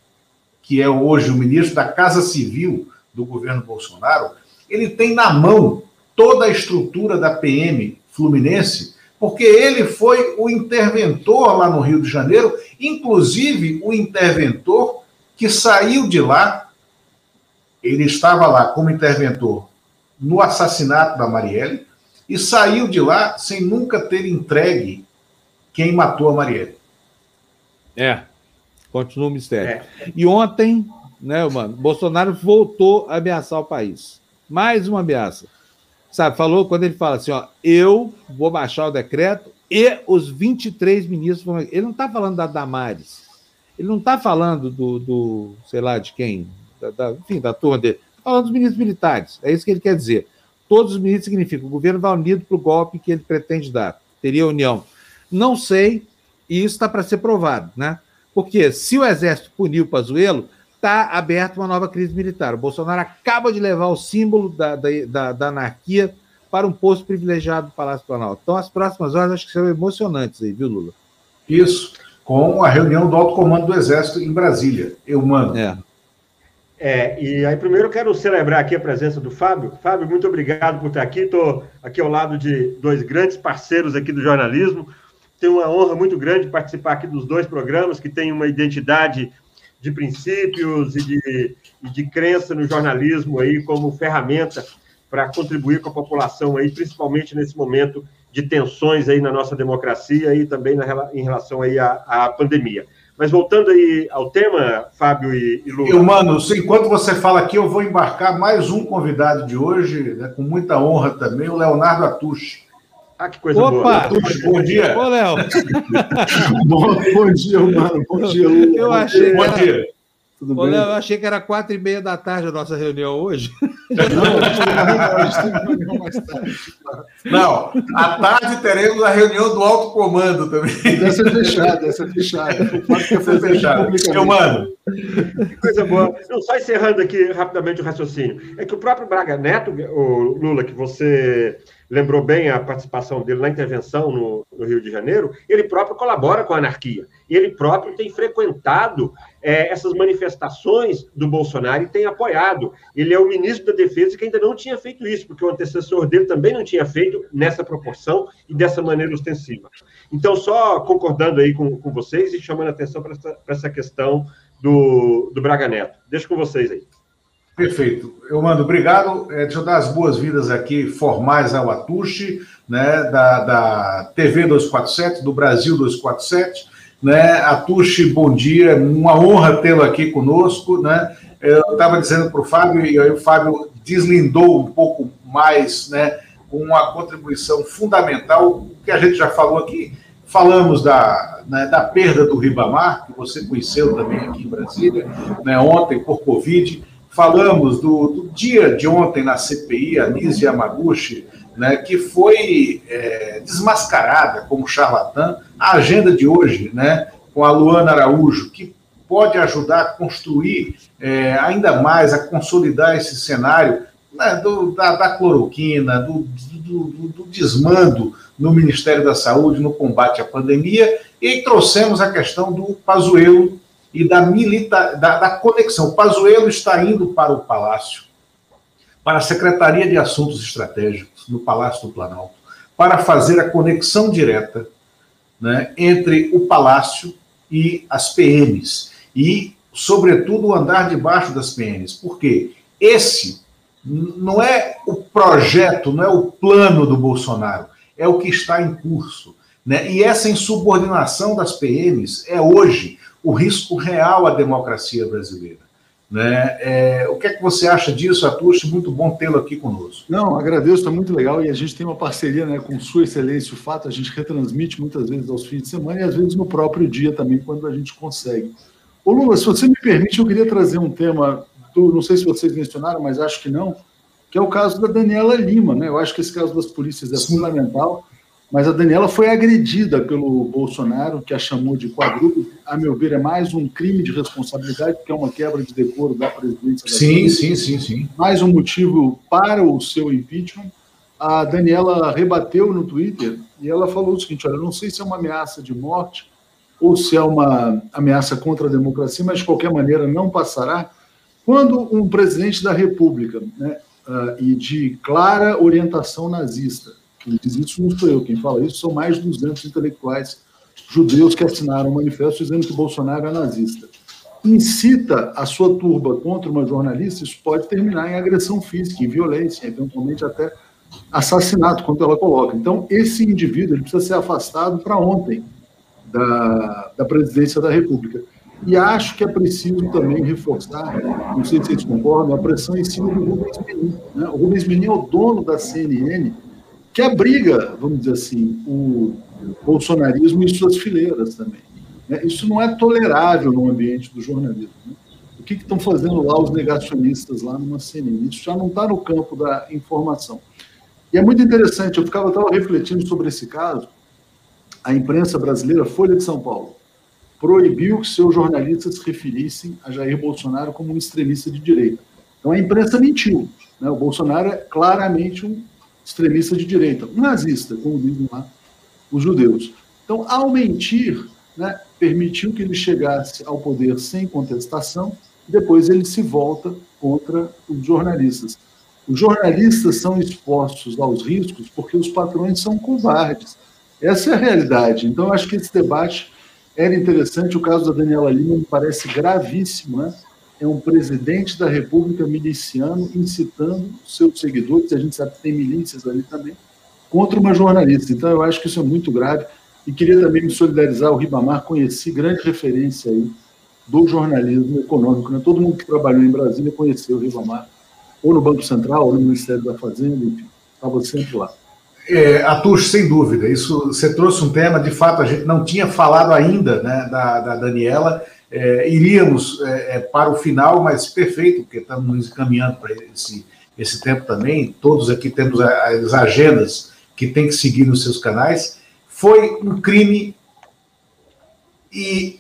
que é hoje o ministro da Casa Civil do governo Bolsonaro, ele tem na mão toda a estrutura da PM fluminense, porque ele foi o interventor lá no Rio de Janeiro, inclusive o interventor que saiu de lá, ele estava lá como interventor no assassinato da Marielle, e saiu de lá sem nunca ter entregue quem matou a Marielle. É, continua o mistério. É. E ontem, né, mano, Bolsonaro voltou a ameaçar o país. Mais uma ameaça. Sabe, falou quando ele fala assim, ó, eu vou baixar o decreto e os 23 ministros vão... Ele não está falando da Damares. Ele não está falando do, do, sei lá, de quem, da, da, enfim, da turma dele. Está falando dos ministros militares. É isso que ele quer dizer todos os ministros significa o governo vai unido para o golpe que ele pretende dar. Teria união. Não sei, e isso está para ser provado, né? Porque se o Exército puniu o Pazuello, está aberta uma nova crise militar. O Bolsonaro acaba de levar o símbolo da, da, da, da anarquia para um posto privilegiado do Palácio Planalto. Então, as próximas horas acho que serão emocionantes aí, viu, Lula? Isso, com a reunião do alto comando do Exército em Brasília. Eu mando. É. É, e aí primeiro eu quero celebrar aqui a presença do Fábio. Fábio, muito obrigado por estar aqui. Estou aqui ao lado de dois grandes parceiros aqui do jornalismo. Tenho uma honra muito grande participar aqui dos dois programas que têm uma identidade de princípios e de, e de crença no jornalismo aí como ferramenta para contribuir com a população aí, principalmente nesse momento de tensões aí na nossa democracia e também na, em relação aí à, à pandemia. Mas voltando aí ao tema, Fábio e, e Lula. Eu, mano, enquanto você fala aqui, eu vou embarcar mais um convidado de hoje, né, com muita honra também, o Leonardo Atushi. Ah, que coisa Opa! boa. Atushi, bom dia. Ô, Léo. *laughs* bom, bom dia, mano. Bom dia, Lula. Eu achei. Bom dia. Tudo Ô, bem? Léo, eu achei que era quatro e meia da tarde a nossa reunião hoje. Não, à tarde teremos a reunião do alto comando também. Dessa fechada, essa fechada. Pode ter fechada. Eu mando. Que coisa boa. Não, só encerrando aqui rapidamente o raciocínio. É que o próprio Braga Neto, o Lula, que você lembrou bem a participação dele na intervenção no, no, Rio de Janeiro, ele próprio colabora com a anarquia. Ele próprio tem frequentado é, essas manifestações do Bolsonaro e tem apoiado. Ele é o ministro da Defesa que ainda não tinha feito isso, porque o antecessor dele também não tinha feito nessa proporção e dessa maneira ostensiva. Então, só concordando aí com, com vocês e chamando a atenção para essa, essa questão do, do Braga Neto. Deixo com vocês aí. Perfeito. Eu mando, obrigado. É, deixa eu dar as boas-vindas aqui formais ao Atushi, né, da, da TV 247, do Brasil 247. Né? Atushi, bom dia, uma honra tê-lo aqui conosco. Né? Eu estava dizendo para o Fábio, e aí o Fábio deslindou um pouco mais, né, uma contribuição fundamental, que a gente já falou aqui. Falamos da, né, da perda do Ribamar, que você conheceu também aqui em Brasília, né, ontem por Covid Falamos do, do, dia de ontem na CPI, a Nise Yamaguchi, né, que foi é, desmascarada como charlatã. A agenda de hoje, né, com a Luana Araújo, que pode ajudar a construir é, ainda mais, a consolidar esse cenário né, do, da, da, cloroquina, do, do, do, desmando no Ministério da Saúde no combate à pandemia, e trouxemos a questão do Pazuello e da, milita, da, da conexão. Pazuello está indo para o Palácio, para a Secretaria de Assuntos Estratégicos, no Palácio do Planalto, para fazer a conexão direta né, entre o Palácio e as PMs. E, sobretudo, o andar de baixo das PMs. Porque esse não é o projeto, não é o plano do Bolsonaro, é o que está em curso. Né? E essa insubordinação das PMs é hoje o risco real à democracia brasileira. Né? É, o que é que você acha disso, Atush? Muito bom tê-lo aqui conosco. Não, agradeço, está muito legal e a gente tem uma parceria né, com Sua Excelência, o fato, a gente retransmite muitas vezes aos fins de semana e às vezes no próprio dia também, quando a gente consegue. Ô Lula, se você me permite, eu queria trazer um tema, do, não sei se vocês mencionaram, mas acho que não, que é o caso da Daniela Lima. Né? Eu acho que esse caso das polícias é Sim. fundamental mas a Daniela foi agredida pelo Bolsonaro, que a chamou de quadrúpede. A meu ver, é mais um crime de responsabilidade, que é uma quebra de decoro da presidência. Da sim, sim, sim, sim. Mais um motivo para o seu impeachment. A Daniela rebateu no Twitter e ela falou o seguinte: olha, não sei se é uma ameaça de morte ou se é uma ameaça contra a democracia, mas de qualquer maneira não passará quando um presidente da República né, uh, e de clara orientação nazista quem diz isso não sou eu, quem fala isso são mais de 200 intelectuais judeus que assinaram um manifesto dizendo que Bolsonaro é nazista. Incita a sua turba contra uma jornalista, isso pode terminar em agressão física, em violência, eventualmente até assassinato, quanto ela coloca. Então, esse indivíduo ele precisa ser afastado para ontem da, da presidência da República. E acho que é preciso também reforçar, não sei se vocês concordam, a pressão em cima do Rubens Menin. Né? O Rubens Menin é o dono da CNN, que abriga, vamos dizer assim, o bolsonarismo em suas fileiras também. Né? Isso não é tolerável no ambiente do jornalismo. Né? O que, estão fazendo lá os negacionistas lá numa CNN? Isso já não está no campo da informação. E é muito interessante, eu ficava estava refletindo sobre esse caso. A imprensa brasileira, Folha de São Paulo, proibiu que seus jornalistas se referissem a Jair Bolsonaro como um extremista de direita. Então a imprensa mentiu. Né? O Bolsonaro é claramente um extremista de direita, um nazista, como dizem lá os judeus. Então, ao mentir, né, permitiu que ele chegasse ao poder sem contestação depois ele se volta contra os jornalistas. Os jornalistas são expostos aos riscos porque os patrões são covardes. Essa é a realidade. Então, acho que esse debate era interessante. O caso da Daniela Lima me parece gravíssimo, né? É um presidente da República miliciano incitando seus seguidores, a gente sabe que tem milícias ali também, contra uma jornalista. Então, eu acho que isso é muito grave. E queria também me solidarizar. O Ribamar conheci grande referência aí do jornalismo econômico. Né? Todo mundo que trabalhou em Brasília conheceu o Ribamar, ou no Banco Central, ou no Ministério da Fazenda, enfim, estava sempre lá. É, Atush, sem dúvida, isso você trouxe um tema, de fato, a gente não tinha falado ainda né, da, da Daniela, é, iríamos é, é para o final, mas perfeito, porque estamos nos encaminhando para esse, esse tempo também, todos aqui temos as agendas que tem que seguir nos seus canais, foi um crime e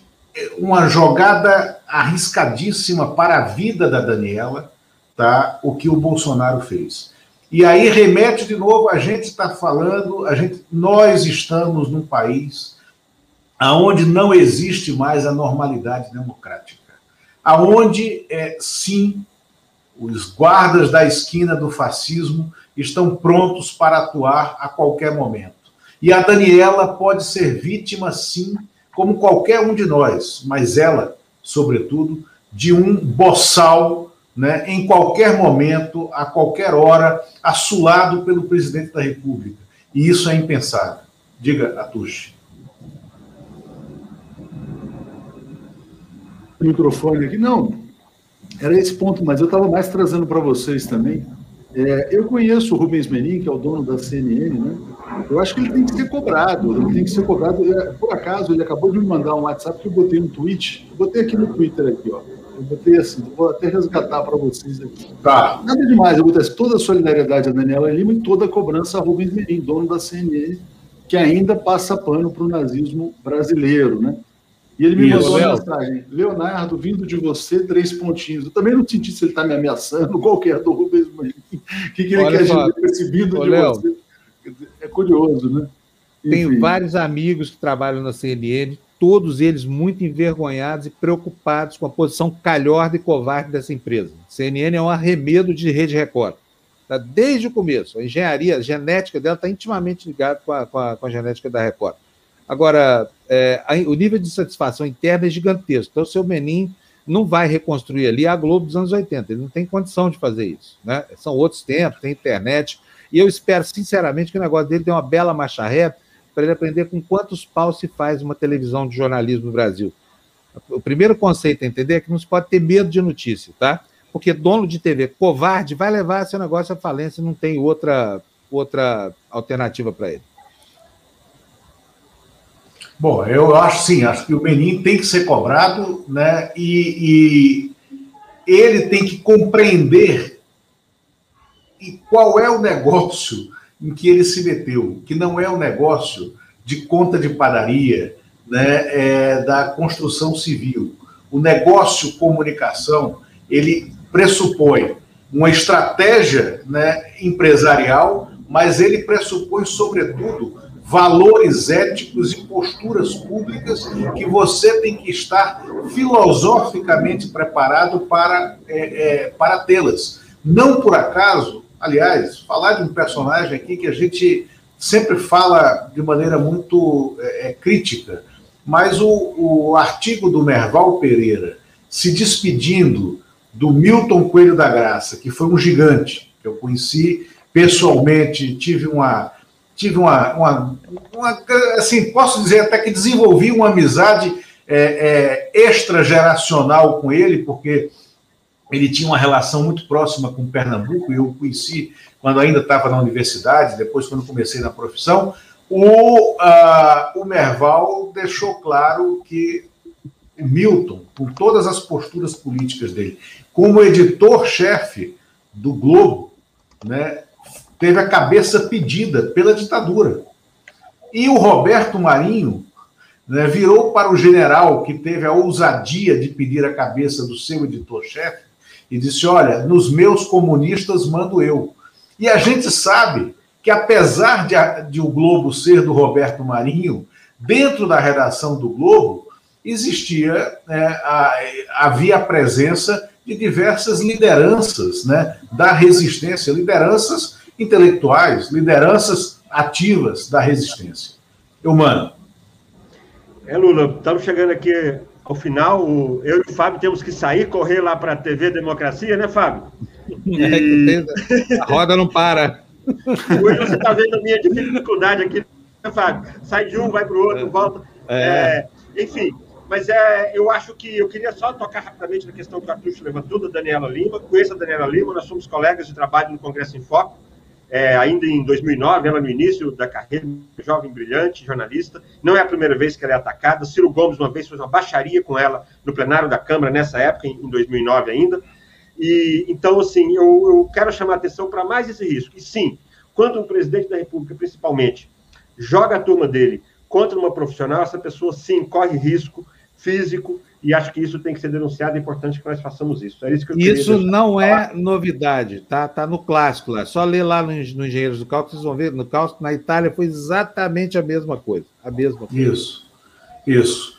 uma jogada arriscadíssima para a vida da Daniela, tá? O que o Bolsonaro fez. E aí remete de novo, a gente está falando, a gente, nós estamos num país aonde não existe mais a normalidade democrática, aonde é sim os guardas da esquina do fascismo estão prontos para atuar a qualquer momento. E a Daniela pode ser vítima, sim, como qualquer um de nós, mas ela, sobretudo, de um boçal, né, em qualquer momento, a qualquer hora, assulado pelo presidente da República. E isso é impensável. Diga, Atushi. Microfone aqui. Não, era esse ponto, mas eu estava mais trazendo para vocês também. É, eu conheço o Rubens Menin, que é o dono da CNN, né? Eu acho que ele tem que ser cobrado, ele tem que ser cobrado. É, por acaso, ele acabou de me mandar um WhatsApp que eu botei um tweet. Eu botei aqui no Twitter, aqui, ó. Eu botei assim, vou até resgatar para vocês aqui. Tá. Nada demais, eu botei assim, toda a solidariedade a Daniela Lima e toda a cobrança a Rubens Menin, dono da CNN, que ainda passa pano para o nazismo brasileiro, né? E ele me Isso, mandou uma mensagem: Leonardo, vindo de você, três pontinhos. Eu também não senti se ele está me ameaçando, *laughs* qualquer do Rubens. O que, que ele Olha, quer dizer esse vindo de Léo, você? É curioso, né? Tenho vários amigos que trabalham na CNN, todos eles muito envergonhados e preocupados com a posição calhorda e covarde dessa empresa. CNN é um arremedo de Rede Record. Tá? Desde o começo. A engenharia, a genética dela está intimamente ligada com a, com, a, com a, genética da Record. Agora, é, o nível de satisfação interna é gigantesco. Então, o seu Menin não vai reconstruir ali a Globo dos anos 80. Ele não tem condição de fazer isso. Né? São outros tempos, tem internet. E eu espero, sinceramente, que o negócio dele tenha uma bela marcha ré para ele aprender com quantos paus se faz uma televisão de jornalismo no Brasil. O primeiro conceito a entender é que não se pode ter medo de notícia, tá? Porque dono de TV covarde vai levar seu negócio à falência não tem outra, outra alternativa para ele. Bom, eu acho sim, acho que o Menin tem que ser cobrado, né? E, e ele tem que compreender e qual é o negócio em que ele se meteu, que não é o um negócio de conta de padaria, né, é, da construção civil. O negócio comunicação, ele pressupõe uma estratégia né, empresarial, mas ele pressupõe, sobretudo, valores éticos e posturas públicas que você tem que estar filosoficamente preparado para, é, é, para tê-las. Não por acaso, Aliás, falar de um personagem aqui que a gente sempre fala de maneira muito é, é, crítica, mas o, o artigo do Merval Pereira se despedindo do Milton Coelho da Graça, que foi um gigante, que eu conheci pessoalmente, tive uma. Tive uma, uma, uma assim, posso dizer até que desenvolvi uma amizade é, é, extrageracional com ele, porque ele tinha uma relação muito próxima com Pernambuco, e eu o conheci quando ainda estava na universidade, depois quando comecei na profissão. O, uh, o Merval deixou claro que o Milton, com todas as posturas políticas dele, como editor-chefe do Globo, né, teve a cabeça pedida pela ditadura. E o Roberto Marinho né, virou para o general que teve a ousadia de pedir a cabeça do seu editor-chefe e disse: Olha, nos meus comunistas mando eu. E a gente sabe que, apesar de, de o Globo ser do Roberto Marinho, dentro da redação do Globo, existia, né, a, havia a presença de diversas lideranças né, da resistência, lideranças intelectuais, lideranças ativas da resistência. Eu, mano. É, Lula, estamos chegando aqui ao final. Eu e o Fábio temos que sair, correr lá para a TV Democracia, né, Fábio? *laughs* E... a roda não para. Hoje você está vendo a minha dificuldade aqui, né, Fábio? Sai de um, vai para o outro, volta. É. É, enfim, mas é, eu acho que eu queria só tocar rapidamente na questão que o Cartucho levantou, da Daniela Lima. Conheço a Daniela Lima, nós somos colegas de trabalho no Congresso em Foco. É, ainda em 2009, ela no início da carreira, jovem brilhante, jornalista. Não é a primeira vez que ela é atacada. Ciro Gomes, uma vez, fez uma baixaria com ela no plenário da Câmara, nessa época, em 2009 ainda. E, então, assim, eu, eu quero chamar a atenção para mais esse risco. E sim, quando um presidente da República, principalmente, joga a turma dele contra uma profissional, essa pessoa sim corre risco físico, e acho que isso tem que ser denunciado, é importante que nós façamos isso. É isso que isso não é novidade, tá? Tá no clássico lá. Só ler lá no, no Engenheiros do Cálculo, vocês vão ver, no cálculo, na Itália foi exatamente a mesma coisa. A mesma coisa. Isso, isso.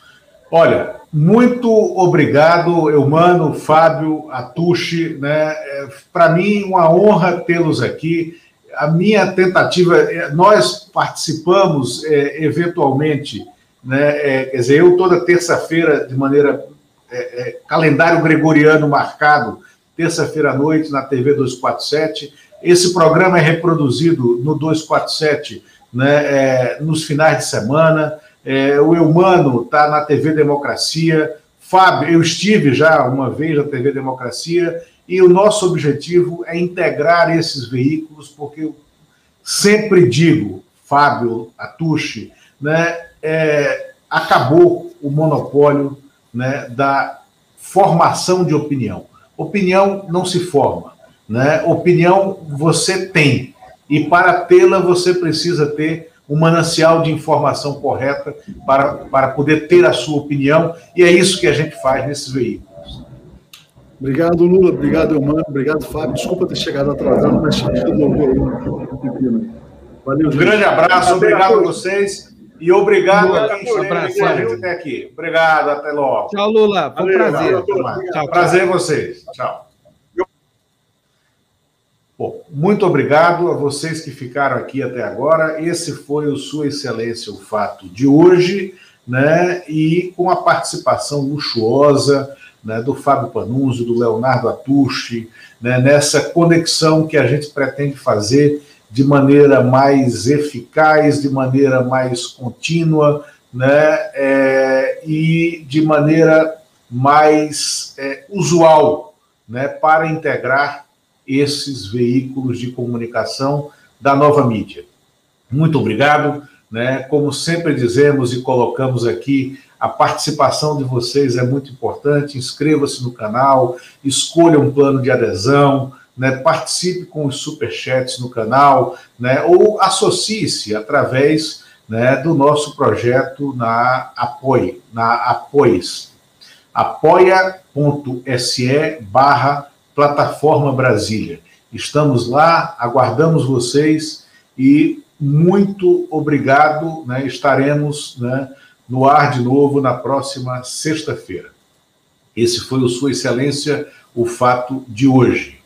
Olha, muito obrigado, Eumano, Fábio, Atushi, né? É, Para mim, uma honra tê-los aqui. A minha tentativa, é, nós participamos é, eventualmente né? É, quer dizer, eu toda terça-feira, de maneira é, é, calendário gregoriano marcado, terça-feira à noite na TV 247. Esse programa é reproduzido no 247 né, é, nos finais de semana. É, o Eumano está na TV Democracia. Fábio, eu estive já uma vez na TV Democracia e o nosso objetivo é integrar esses veículos, porque eu sempre digo, Fábio Atushi, né, é, acabou o monopólio né, da formação de opinião. Opinião não se forma, né? opinião você tem, e para tê-la você precisa ter um manancial de informação correta para, para poder ter a sua opinião, e é isso que a gente faz nesses veículos. Obrigado, Lula. Obrigado, Eumano. Obrigado, Fábio. Desculpa ter chegado atrasado, mas. Valeu, Um grande abraço, obrigado a vocês. E obrigado a quem esteve com a gente até aqui. Obrigado, até logo. Tchau, Lula. Foi um prazer. Tchau, prazer vocês. Tchau. Bom, muito obrigado a vocês que ficaram aqui até agora. Esse foi o Sua Excelência, o fato de hoje, né? E com a participação luxuosa né, do Fábio Panunzio, do Leonardo Atushi, né, nessa conexão que a gente pretende fazer de maneira mais eficaz, de maneira mais contínua, né, é, e de maneira mais é, usual, né, para integrar esses veículos de comunicação da nova mídia. Muito obrigado, né? Como sempre dizemos e colocamos aqui, a participação de vocês é muito importante. Inscreva-se no canal, escolha um plano de adesão, né, participe com os superchats no canal, né, ou associe-se através né, do nosso projeto na Apoie, na Apoies. apoia.se barra Plataforma Brasília. Estamos lá, aguardamos vocês e muito obrigado. Né, estaremos né, no ar de novo na próxima sexta-feira. Esse foi o Sua Excelência, o fato de hoje.